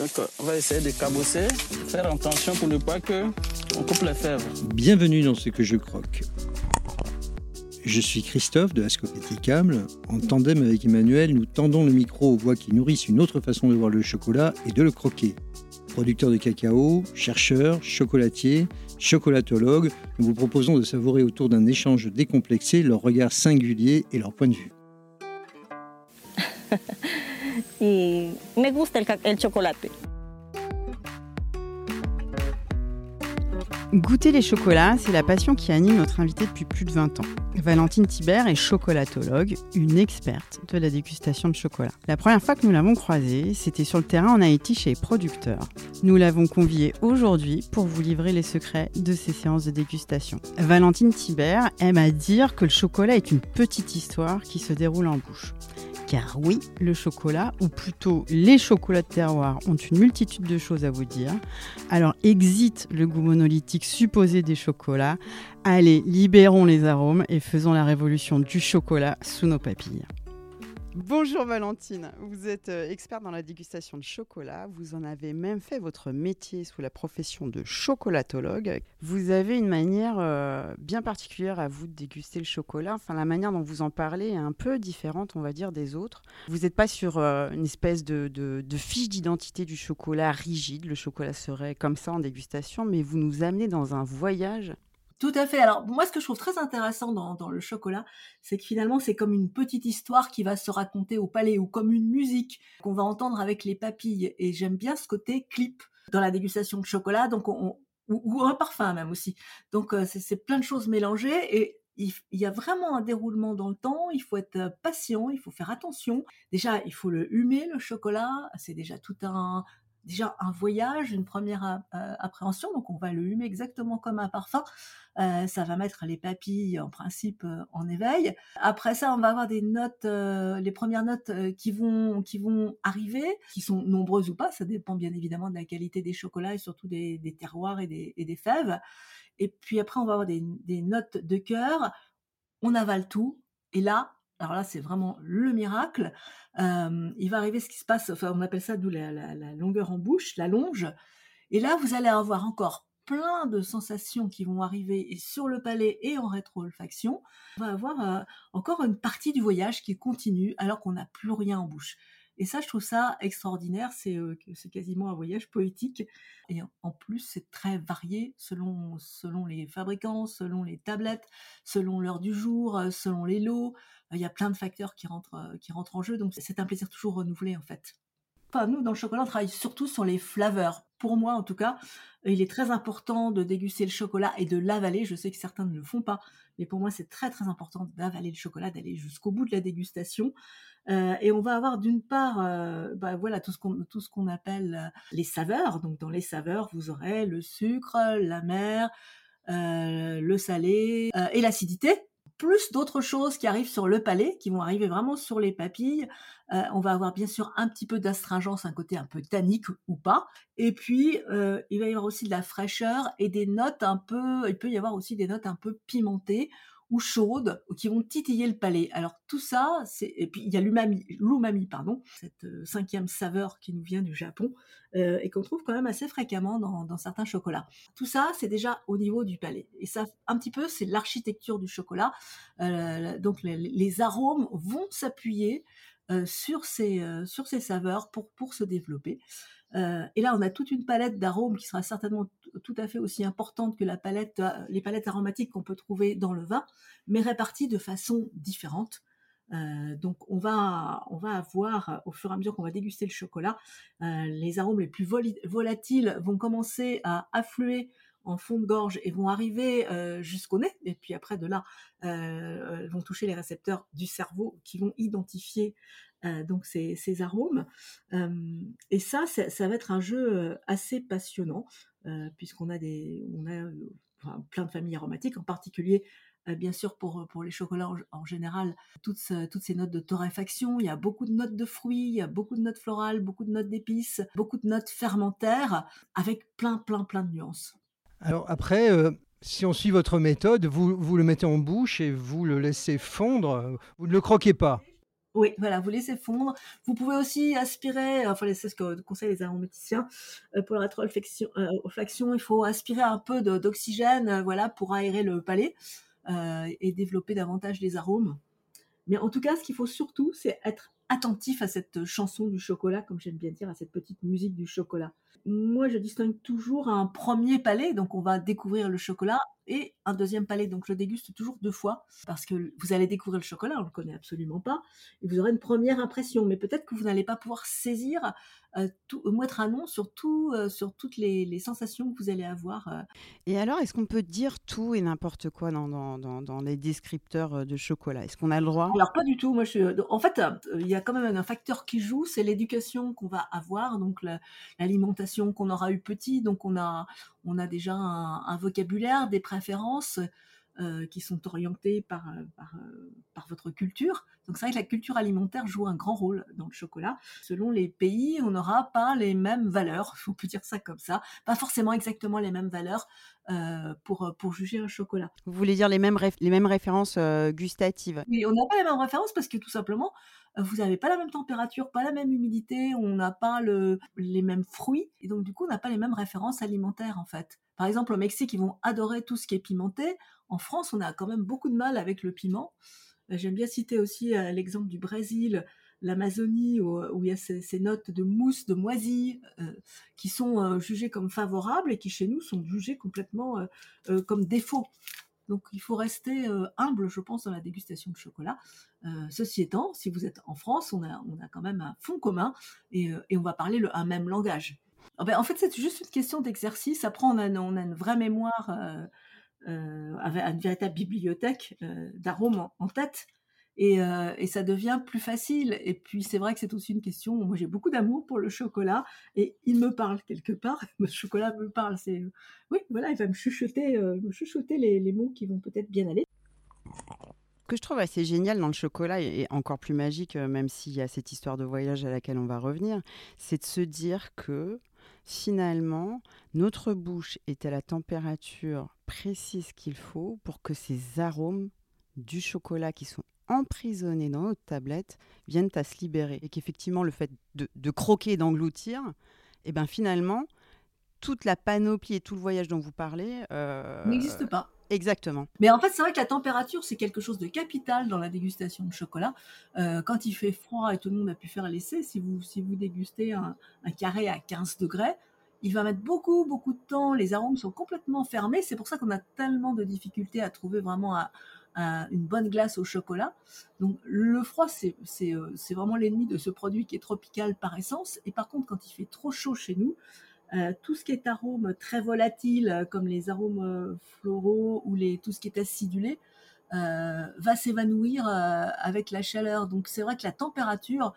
Donc on va essayer de cabosser, faire attention pour ne pas que on coupe les fèves. Bienvenue dans ce que je croque. Je suis Christophe de Ascopéticable. En tandem avec Emmanuel, nous tendons le micro aux voix qui nourrissent une autre façon de voir le chocolat et de le croquer. Producteurs de cacao, chercheurs, chocolatiers, chocolatologues, nous vous proposons de savourer autour d'un échange décomplexé leur regard singulier et leur point de vue. y me. Goûter les chocolats, c'est la passion qui anime notre invitée depuis plus de 20 ans. Valentine Thibert est chocolatologue, une experte de la dégustation de chocolat. La première fois que nous l'avons croisée, c'était sur le terrain en Haïti chez les producteurs. Nous l'avons conviée aujourd'hui pour vous livrer les secrets de ces séances de dégustation. Valentine Thibert aime à dire que le chocolat est une petite histoire qui se déroule en bouche. Car oui, le chocolat, ou plutôt les chocolats de terroir, ont une multitude de choses à vous dire. Alors exit le goût monolithique supposé des chocolats. Allez, libérons les arômes et faisons la révolution du chocolat sous nos papilles. Bonjour Valentine, vous êtes euh, experte dans la dégustation de chocolat, vous en avez même fait votre métier sous la profession de chocolatologue. Vous avez une manière euh, bien particulière à vous de déguster le chocolat, enfin la manière dont vous en parlez est un peu différente on va dire des autres. Vous n'êtes pas sur euh, une espèce de, de fiche d'identité du chocolat rigide, le chocolat serait comme ça en dégustation, mais vous nous amenez dans un voyage tout à fait. Alors moi, ce que je trouve très intéressant dans, le chocolat, c'est que finalement, c'est comme une petite histoire qui va se raconter au palais ou comme une musique qu'on va entendre avec les papilles. Et j'aime bien ce côté clip dans la dégustation de chocolat, donc on, ou, un parfum même aussi. Donc euh, c'est plein de choses mélangées et il, y a vraiment un déroulement dans le temps, il faut être euh, patient, il faut faire attention. Déjà, il faut le humer, le chocolat, c'est déjà tout un, déjà un voyage, une première euh, appréhension. Donc on va le humer exactement comme un parfum. Euh, ça va mettre les papilles en principe euh, en éveil. Après ça, on va avoir des notes, les premières notes qui vont qui vont arriver, qui sont nombreuses ou pas. Ça dépend bien évidemment de la qualité des chocolats et surtout des, terroirs et des, et des, fèves. Et puis après, on va avoir des, des notes de cœur. On avale tout. Et là, alors là, c'est vraiment le miracle. il va arriver ce qui se passe, enfin, on appelle ça d'où la, longueur en bouche, la longe. Et là, vous allez avoir encore plein de sensations qui vont arriver sur le palais et en rétro-olfaction. On va avoir encore une partie du voyage qui continue alors qu'on n'a plus rien en bouche. Et ça, je trouve ça extraordinaire. C'est c'est quasiment un voyage poétique. Et en plus, c'est très varié selon, les fabricants, selon les tablettes, selon l'heure du jour, selon les lots il y a plein de facteurs qui rentrent, euh, qui rentrent en jeu. Donc c'est un plaisir toujours renouvelé en fait. Enfin, nous, dans le chocolat, on travaille surtout sur les flaveurs. Pour moi, en tout cas, il est très important de déguster le chocolat et de l'avaler. Je sais que certains ne le font pas, mais pour moi, c'est très très important d'avaler le chocolat, d'aller jusqu'au bout de la dégustation. Euh, et on va avoir d'une part, euh, bah, voilà, tout ce qu'on tout ce qu'on appelle les saveurs. Donc, dans les saveurs, vous aurez le sucre, la mer, le salé et l'acidité plus d'autres choses qui arrivent sur le palais, qui vont arriver vraiment sur les papilles. Euh, on va avoir bien sûr un petit peu d'astringence, un côté un peu tannique ou pas. Et puis, euh, il va y avoir aussi de la fraîcheur et des notes un peu, il peut y avoir aussi des notes un peu pimentées ou chaudes qui vont titiller le palais. Alors tout ça, c'est et puis il y a l'umami, l'umami pardon, cette euh, cinquième saveur qui nous vient du Japon euh, et qu'on trouve quand même assez fréquemment dans, certains chocolats. Tout ça, c'est déjà au niveau du palais. Et ça, un petit peu, c'est l'architecture du chocolat. Euh, donc les, arômes vont s'appuyer sur ces sur ces saveurs pour pour se développer. et là, on a toute une palette d'arômes qui sera certainement tout à fait aussi importante que la palette, euh, les palettes aromatiques qu'on peut trouver dans le vin, mais réparties de façon différente. Euh, donc on va, on va avoir, au fur et à mesure qu'on va déguster le chocolat, euh, les arômes les plus volatiles vont commencer à affluer en fond de gorge et vont arriver jusqu'au nez. Et puis après de là, vont toucher les récepteurs du cerveau qui vont identifier donc ces, arômes. et ça, ça va être un jeu assez passionnant. Euh, puisqu'on a des, on euh, plein de familles aromatiques, en particulier euh, bien sûr pour, les chocolats en, général, toutes, toutes ces notes de torréfaction, il y a beaucoup de notes de fruits, il y a beaucoup de notes florales, beaucoup de notes d'épices, beaucoup de notes fermentaires, avec plein, plein, plein de nuances. Alors après, si on suit votre méthode, vous, vous le mettez en bouche et vous le laissez fondre, vous ne le croquez pas Oui, voilà, vous laissez fondre. Vous pouvez aussi aspirer, enfin c'est ce que conseillent les aromaticiens, euh, pour la rétro-olfaction, euh, il faut aspirer un peu d'oxygène, euh, voilà, pour aérer le palais et développer davantage les arômes. Mais en tout cas, ce qu'il faut surtout, c'est être attentif à cette chanson du chocolat, comme j'aime bien dire, à cette petite musique du chocolat. Moi, je distingue toujours un premier palais, donc on va découvrir le chocolat, et un deuxième palais. Donc je déguste toujours deux fois parce que vous allez découvrir le chocolat, on le connaît absolument pas, et vous aurez une première impression. Mais peut-être que vous n'allez pas pouvoir saisir, euh, tout, mettre un nom sur tout, euh, sur toutes les, sensations que vous allez avoir. Euh. Et alors, est-ce qu'on peut dire tout et n'importe quoi dans, dans, dans, les descripteurs de chocolat? Est-ce qu'on a le droit? Alors pas du tout. Moi, je, en fait, il y a quand même un facteur qui joue, c'est l'éducation qu'on va avoir, donc l'alimentation qu'on aura eu petit. Donc on a, on a déjà un, vocabulaire, des préférences euh, qui sont orientées par, euh, euh, par, votre culture. Donc c'est vrai que la culture alimentaire joue un grand rôle dans le chocolat. Selon les pays, on n'aura pas les mêmes valeurs, on peut dire ça comme ça, pas forcément exactement les mêmes valeurs pour, pour juger un chocolat. Vous voulez dire les mêmes, les mêmes références gustatives? Oui, on n'a pas les mêmes références parce que tout simplement, vous n'avez pas la même température, pas la même humidité, on n'a pas le, les mêmes fruits, et donc du coup on n'a pas les mêmes références alimentaires en fait. Par exemple au Mexique ils vont adorer tout ce qui est pimenté, en France on a quand même beaucoup de mal avec le piment. Euh, j'aime bien citer aussi euh, l'exemple du Brésil, l'Amazonie, où, il y a ces, notes de mousse, de moisie, euh, qui sont jugées comme favorables et qui chez nous sont jugées complètement comme défauts. Donc il faut rester humble, je pense, dans la dégustation de chocolat. ceci étant, si vous êtes en France, on a, quand même un fond commun et, on va parler le, un même langage. Ah ben, en fait, c'est juste une question d'exercice. Après, on a, une vraie mémoire, euh, une véritable bibliothèque d'arômes en, tête. Et, et, ça devient plus facile. Et puis c'est vrai que c'est aussi une question. Moi j'ai beaucoup d'amour pour le chocolat et il me parle quelque part. Le chocolat me parle. C'est oui, voilà, il va me chuchoter, me chuchoter les, mots qui vont peut-être bien aller. Que je trouve assez génial dans le chocolat et encore plus magique, même s'il y a cette histoire de voyage à laquelle on va revenir, c'est de se dire que finalement, notre bouche est à la température précise qu'il faut pour que ces arômes du chocolat qui sont emprisonnés dans notre tablette viennent à se libérer. Et qu'effectivement, le fait de, croquer et d'engloutir, et eh ben finalement, toute la panoplie et tout le voyage dont vous parlez euh, n'existe pas. Exactement. Mais en fait, c'est vrai que la température, c'est quelque chose de capital dans la dégustation de chocolat. Euh, quand il fait froid et tout le monde a pu faire l'essai, si vous, si vous dégustez un, carré à 15 degrés, il va mettre beaucoup, beaucoup de temps. Les arômes sont complètement fermés. C'est pour ça qu'on a tellement de difficultés à trouver vraiment une bonne glace au chocolat. Donc le froid, c'est euh, vraiment l'ennemi de ce produit qui est tropical par essence. Et par contre, quand il fait trop chaud chez nous, euh, tout ce qui est arôme très volatile, euh, comme les arômes euh, floraux ou tout ce qui est acidulé, va s'évanouir avec la chaleur. Donc c'est vrai que la température,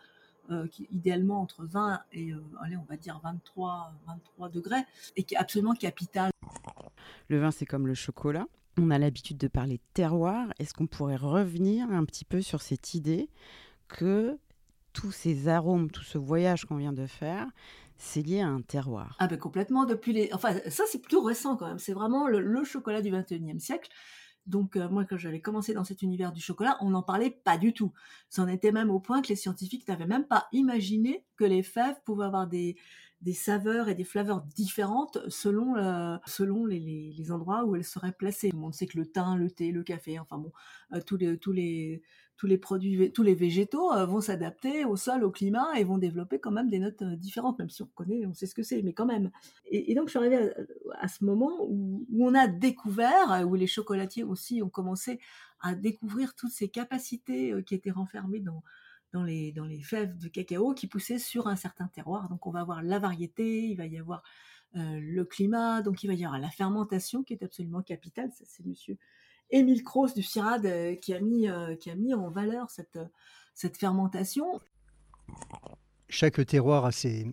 idéalement entre 20 et allez, on va dire 23, 23 degrés, est absolument capitale. Le vin, c'est comme le chocolat. On a l'habitude de parler de terroir. Est-ce qu'on pourrait revenir un petit peu sur cette idée que tous ces arômes, tout ce voyage qu'on vient de faire, c'est lié à un terroir? Ah ben complètement, depuis les... Enfin, ça c'est plutôt récent quand même, c'est vraiment le, chocolat du 21e siècle. Donc euh, moi quand j'avais commencé dans cet univers du chocolat, on n'en parlait pas du tout. C'en était même au point que les scientifiques n'avaient même pas imaginé que les fèves pouvaient avoir des, des saveurs et des flaveurs différentes selon, selon les, endroits où elles seraient placées. Monde sait que le thym, le thé, le café, enfin bon, euh, tous, les, tous, les, tous les produits, tous les végétaux euh, vont s'adapter au sol, au climat et vont développer quand même des notes euh, différentes, même si on connaît, on sait ce que c'est, mais quand même. Et, donc je suis arrivée à, ce moment où, on a découvert, où les chocolatiers aussi ont commencé à découvrir toutes ces capacités qui étaient renfermées dans, dans les, dans les fèves de cacao qui poussaient sur un certain terroir. Donc on va avoir la variété, il va y avoir euh, le climat, donc il va y avoir la fermentation qui est absolument capitale. C'est monsieur Émile Cross du CIRAD euh, qui, a mis, euh, qui a mis en valeur cette, cette fermentation chaque terroir a ses,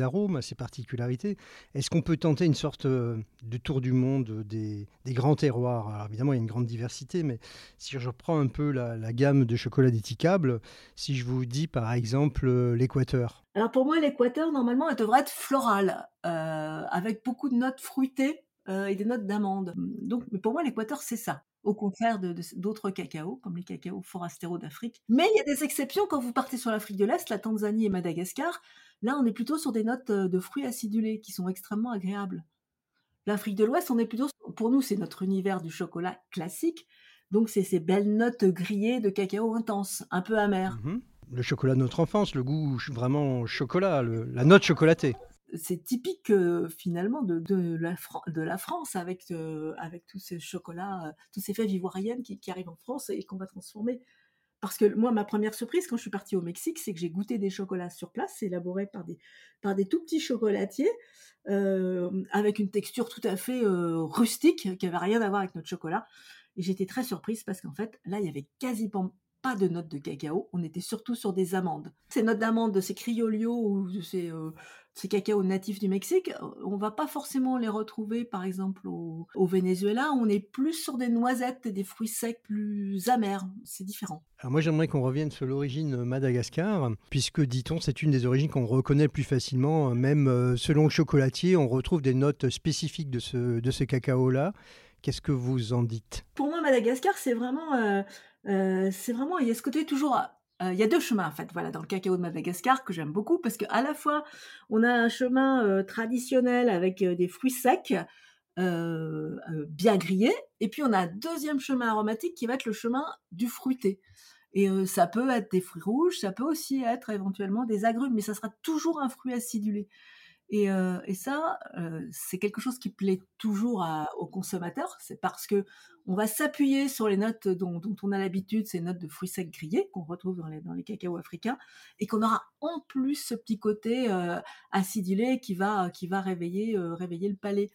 arômes, a ses particularités. Est-ce qu'on peut tenter une sorte euh, de tour du monde des, grands terroirs? Alors évidemment, il y a une grande diversité, mais si je reprends un peu la, gamme de chocolat déticable, si je vous dis par exemple euh, l'équateur. Alors pour moi, l'équateur, normalement, elle devrait être florale, euh, avec beaucoup de notes fruitées et des notes d'amande. Donc pour moi, l'équateur, c'est ça. Au contraire de d'autres cacao, comme les cacao forastero d'Afrique. Mais il y a des exceptions quand vous partez sur l'Afrique de l'Est, la Tanzanie et Madagascar. Là, on est plutôt sur des notes de fruits acidulés qui sont extrêmement agréables. L'Afrique de l'Ouest, on est plutôt, pour nous, c'est notre univers du chocolat classique. Donc, c'est ces belles notes grillées de cacao intense, un peu amères. Mhm. Le chocolat de notre enfance, le goût vraiment chocolat, la note chocolatée c'est typique euh, finalement de, la France avec, euh, avec tous ces chocolats, euh, tous ces fèves ivoiriennes qui, arrivent en France et qu'on va transformer. Parce que moi, ma première surprise quand je suis partie au Mexique, c'est que j'ai goûté des chocolats sur place, élaborés par des, par des tout petits chocolatiers, avec une texture tout à fait rustique, qui avait rien à voir avec notre chocolat. Et j'étais très surprise parce qu'en fait, là, il y avait quasiment pas de notes de cacao, on était surtout sur des amandes. Ces notes d'amandes de ces criollos ou ces, euh, ces cacao natifs du Mexique, euh, on va pas forcément les retrouver par exemple au, Venezuela, on est plus sur des noisettes et des fruits secs plus amers, c'est différent. Alors moi j'aimerais qu'on revienne sur l'origine Madagascar, puisque dit-on c'est une des origines qu'on reconnaît plus facilement, même euh, selon le chocolatier, on retrouve des notes spécifiques de ce, de ce cacao-là. Qu'est-ce que vous en dites? Pour moi, Madagascar, c'est vraiment euh, c'est vraiment, il y a ce côté toujours. Euh, il y a deux chemins en fait, voilà, dans le cacao de Madagascar que j'aime beaucoup parce qu'à la fois on a un chemin euh, traditionnel avec des fruits secs, bien grillés, et puis on a un deuxième chemin aromatique qui va être le chemin du fruité. Et ça peut être des fruits rouges, ça peut aussi être éventuellement des agrumes, mais ça sera toujours un fruit acidulé. Et, euh, et ça, euh, c'est quelque chose qui plaît toujours à, aux consommateurs. C'est parce que on va s'appuyer sur les notes dont, dont on a l'habitude, ces notes de fruits secs grillés qu'on retrouve dans les, dans les cacao africains, et qu'on aura en plus ce petit côté euh, acidulé qui va, qui va réveiller, réveiller le palais.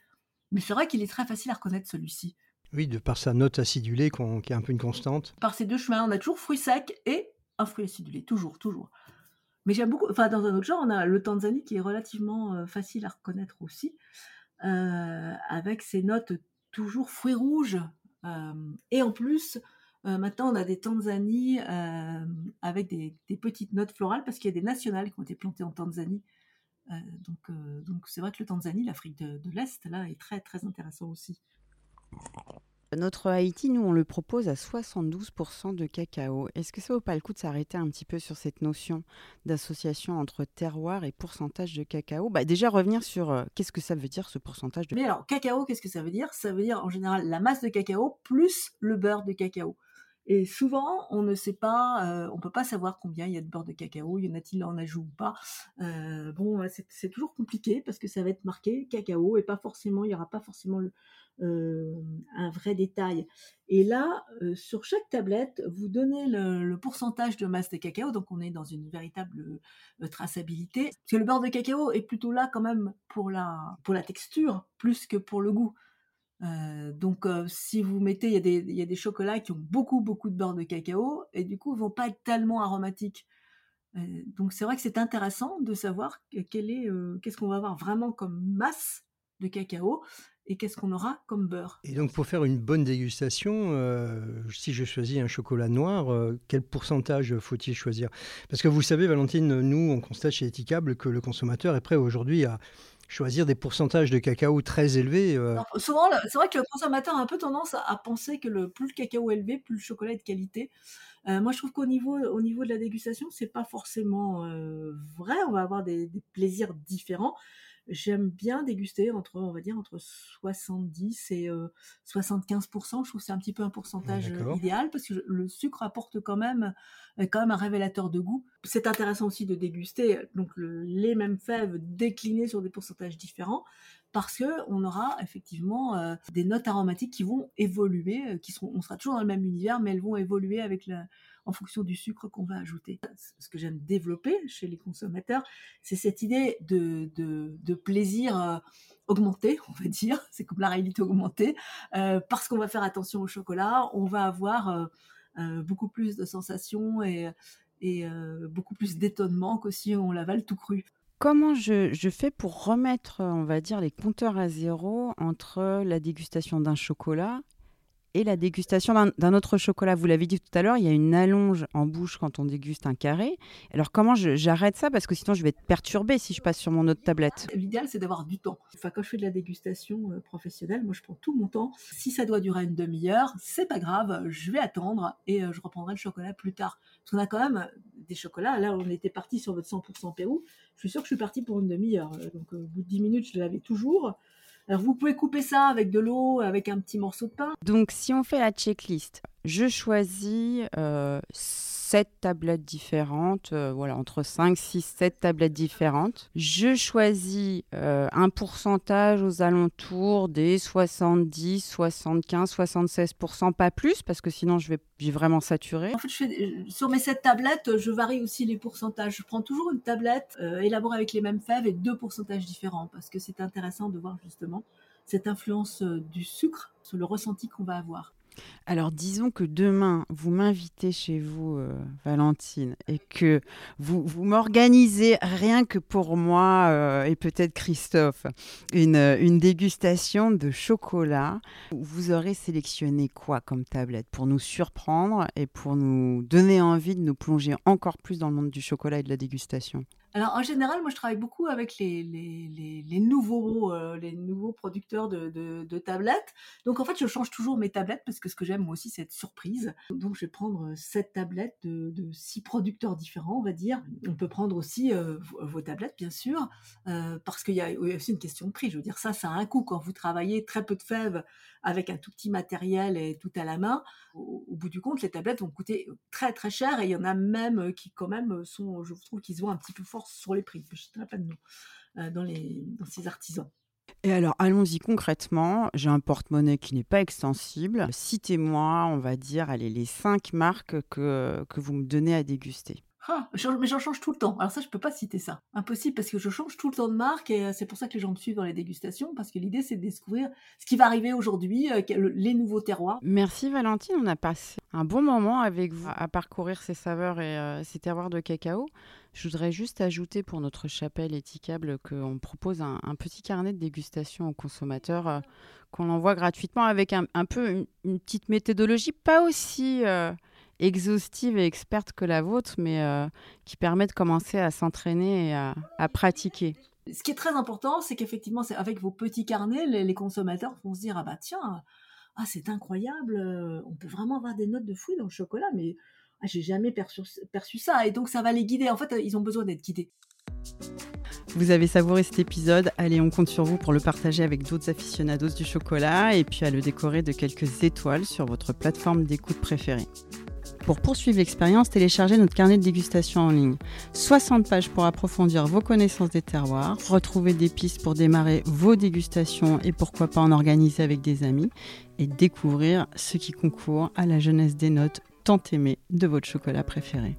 Mais c'est vrai qu'il est très facile à reconnaître celui-ci. Oui, de par sa note acidulée qui est un peu une constante. Par ces deux chemins, on a toujours fruits secs et un fruit acidulé, toujours, toujours. Mais j'aime beaucoup, enfin dans un autre genre, on a le Tanzanie qui est relativement euh, facile à reconnaître aussi, euh, avec ses notes toujours fruits rouges. Euh, et en plus, maintenant on a des Tanzanies avec des, petites notes florales parce qu'il y a des nationales qui ont été plantées en Tanzanie. donc donc c'est vrai que le Tanzanie, l'Afrique de, de l'Est, là, est très très intéressant aussi. Notre Haïti, nous, on le propose à 72% de cacao. Est-ce que ça vaut pas le coup de s'arrêter un petit peu sur cette notion d'association entre terroir et pourcentage de cacao? Bah, Déjà, revenir sur euh, qu'est-ce que ça veut dire ce pourcentage de Mais alors, cacao, qu'est-ce que ça veut dire? Ça veut dire en général la masse de cacao plus le beurre de cacao. Et souvent, on ne sait pas, euh, on peut pas savoir combien il y a de beurre de cacao, y en a-t-il en ajout ou pas. Euh, bon, c'est toujours compliqué parce que ça va être marqué cacao et pas forcément, il y aura pas forcément le, un vrai détail. Et là, euh, sur chaque tablette, vous donnez le, pourcentage de masse de cacao, donc on est dans une véritable euh, traçabilité. Parce que le beurre de cacao est plutôt là quand même pour la, pour la texture, plus que pour le goût. donc, si vous mettez, il y, a des, il y, a des chocolats qui ont beaucoup, beaucoup de beurre de cacao et du coup, ils vont pas être tellement aromatiques. donc, c'est vrai que c'est intéressant de savoir qu'est-ce qu'on va avoir vraiment comme masse de cacao et qu'est-ce qu'on aura comme beurre? Et donc pour faire une bonne dégustation, euh, si je choisis un chocolat noir, euh, quel pourcentage faut-il choisir? Parce que vous savez, Valentine, nous, on constate chez Etikable que le consommateur est prêt aujourd'hui à choisir des pourcentages de cacao très élevés. Euh. souvent, c'est vrai que le consommateur a un peu tendance à, penser que le, plus le cacao est élevé, plus le chocolat est de qualité. moi, je trouve qu'au niveau, au niveau de la dégustation, c'est pas forcément vrai. On va avoir des, des plaisirs différents j'aime bien déguster entre, on va dire, entre 70 et 75% euh, Je trouve que c'est un petit peu un pourcentage euh, idéal parce que le sucre apporte quand même, euh, quand même un révélateur de goût. C'est intéressant aussi de déguster donc les mêmes fèves déclinées sur des pourcentages différents parce que on aura effectivement des notes aromatiques qui vont évoluer, qui seront, on sera toujours dans le même univers, mais elles vont évoluer avec la, en fonction du sucre qu'on va ajouter. Ce que j'aime développer chez les consommateurs, c'est cette idée de, plaisir euh, augmenté, on va dire, c'est comme la réalité augmentée, euh, parce qu'on va faire attention au chocolat, on va avoir euh, beaucoup plus de sensations et, et beaucoup plus d'étonnement que si on l'avale tout cru. Comment je, je, fais pour remettre, on va dire, les compteurs à zéro entre la dégustation d'un chocolat et la dégustation d'un autre chocolat. Vous l'avez dit tout à l'heure, il y a une allonge en bouche quand on déguste un carré. Alors comment j'arrête ça? Parce que sinon je vais être perturbée si je passe sur mon autre tablette. L'idéal c'est d'avoir du temps. Enfin, quand je fais de la dégustation euh, professionnelle, moi je prends tout mon temps. Si ça doit durer une demi-heure, c'est pas grave, je vais attendre et euh, je reprendrai le chocolat plus tard. Parce qu'on a quand même des chocolats. Là, on était parti sur votre 100% Pérou. Je suis sûre que je suis partie pour une demi-heure. Donc au bout de 10 minutes, je l'avais toujours. Alors vous pouvez couper ça avec de l'eau, avec un petit morceau de pain. Donc si on fait la checklist, je choisis euh, 7 tablettes différentes, euh, voilà, entre 5, 6, 7 tablettes différentes. Je choisis euh, un pourcentage aux alentours des 70, 75, 76%, pas plus, parce que sinon je vais, vraiment saturer. En fait, euh, sur mes 7 tablettes, je varie aussi les pourcentages. Je prends toujours une tablette élaborée avec les mêmes fèves et deux pourcentages différents, parce que c'est intéressant de voir justement cette influence du sucre sur le ressenti qu'on va avoir. Alors disons que demain, vous m'invitez chez vous, euh, Valentine, et que vous, m'organisez rien que pour moi euh, et peut-être Christophe, une, une, dégustation de chocolat. Vous aurez sélectionné quoi comme tablette pour nous surprendre et pour nous donner envie de nous plonger encore plus dans le monde du chocolat et de la dégustation? Alors en général, moi je travaille beaucoup avec les, les, les, nouveaux, euh, les nouveaux producteurs de, de, tablettes. Donc en fait, je change toujours mes tablettes parce que ce que j'aime moi aussi, c'est être surprise. Donc je vais prendre sept tablettes de, de six producteurs différents, on va dire. On peut prendre aussi euh, vos, tablettes, bien sûr, euh, parce qu'il y a aussi une question de prix. Je veux dire, ça, ça a un coût quand vous travaillez très peu de fèves avec un tout petit matériel et tout à la main. Au, bout du compte, les tablettes vont coûter très très cher et il y en a même qui quand même sont, je trouve, qu'ils ont un petit peu fort sur les prix, je ne pas de nom, euh, dans, ces artisans. Et alors, allons-y concrètement. J'ai un porte-monnaie qui n'est pas extensible. Citez-moi, on va dire, allez, les cinq marques que, que vous me donnez à déguster. Ah, mais j'en change tout le temps. Alors ça, je peux pas citer ça. Impossible parce que je change tout le temps de marque et euh, c'est pour ça que les gens me suivent dans les dégustations parce que l'idée c'est de découvrir ce qui va arriver aujourd'hui, euh, les nouveaux terroirs. Merci Valentine, on a passé un bon moment avec vous à parcourir ces saveurs et euh, ces terroirs de cacao. Je voudrais juste ajouter pour notre chapelle étiquable qu'on propose un, petit carnet de dégustation aux consommateurs qu'on envoie gratuitement avec un, peu une, petite méthodologie, pas aussi exhaustive et experte que la vôtre, mais euh, qui permet de commencer à s'entraîner et à, pratiquer. Ce qui est très important, c'est qu'effectivement, c'est avec vos petits carnets, les, consommateurs vont se dire ah bah tiens, ah c'est incroyable, euh, on peut vraiment avoir des notes de fruits dans le chocolat, mais ah, j'ai jamais perçu, perçu ça, et donc ça va les guider. En fait, ils ont besoin d'être guidés. Vous avez savouré cet épisode, allez, on compte sur vous pour le partager avec d'autres aficionados du chocolat et puis à le décorer de quelques étoiles sur votre plateforme d'écoute préférée. Pour poursuivre l'expérience, téléchargez notre carnet de dégustation en ligne. 60 pages pour approfondir vos connaissances des terroirs, retrouver des pistes pour démarrer vos dégustations et pourquoi pas en organiser avec des amis, et découvrir ce qui concourt à la jeunesse des notes tant aimées de votre chocolat préféré.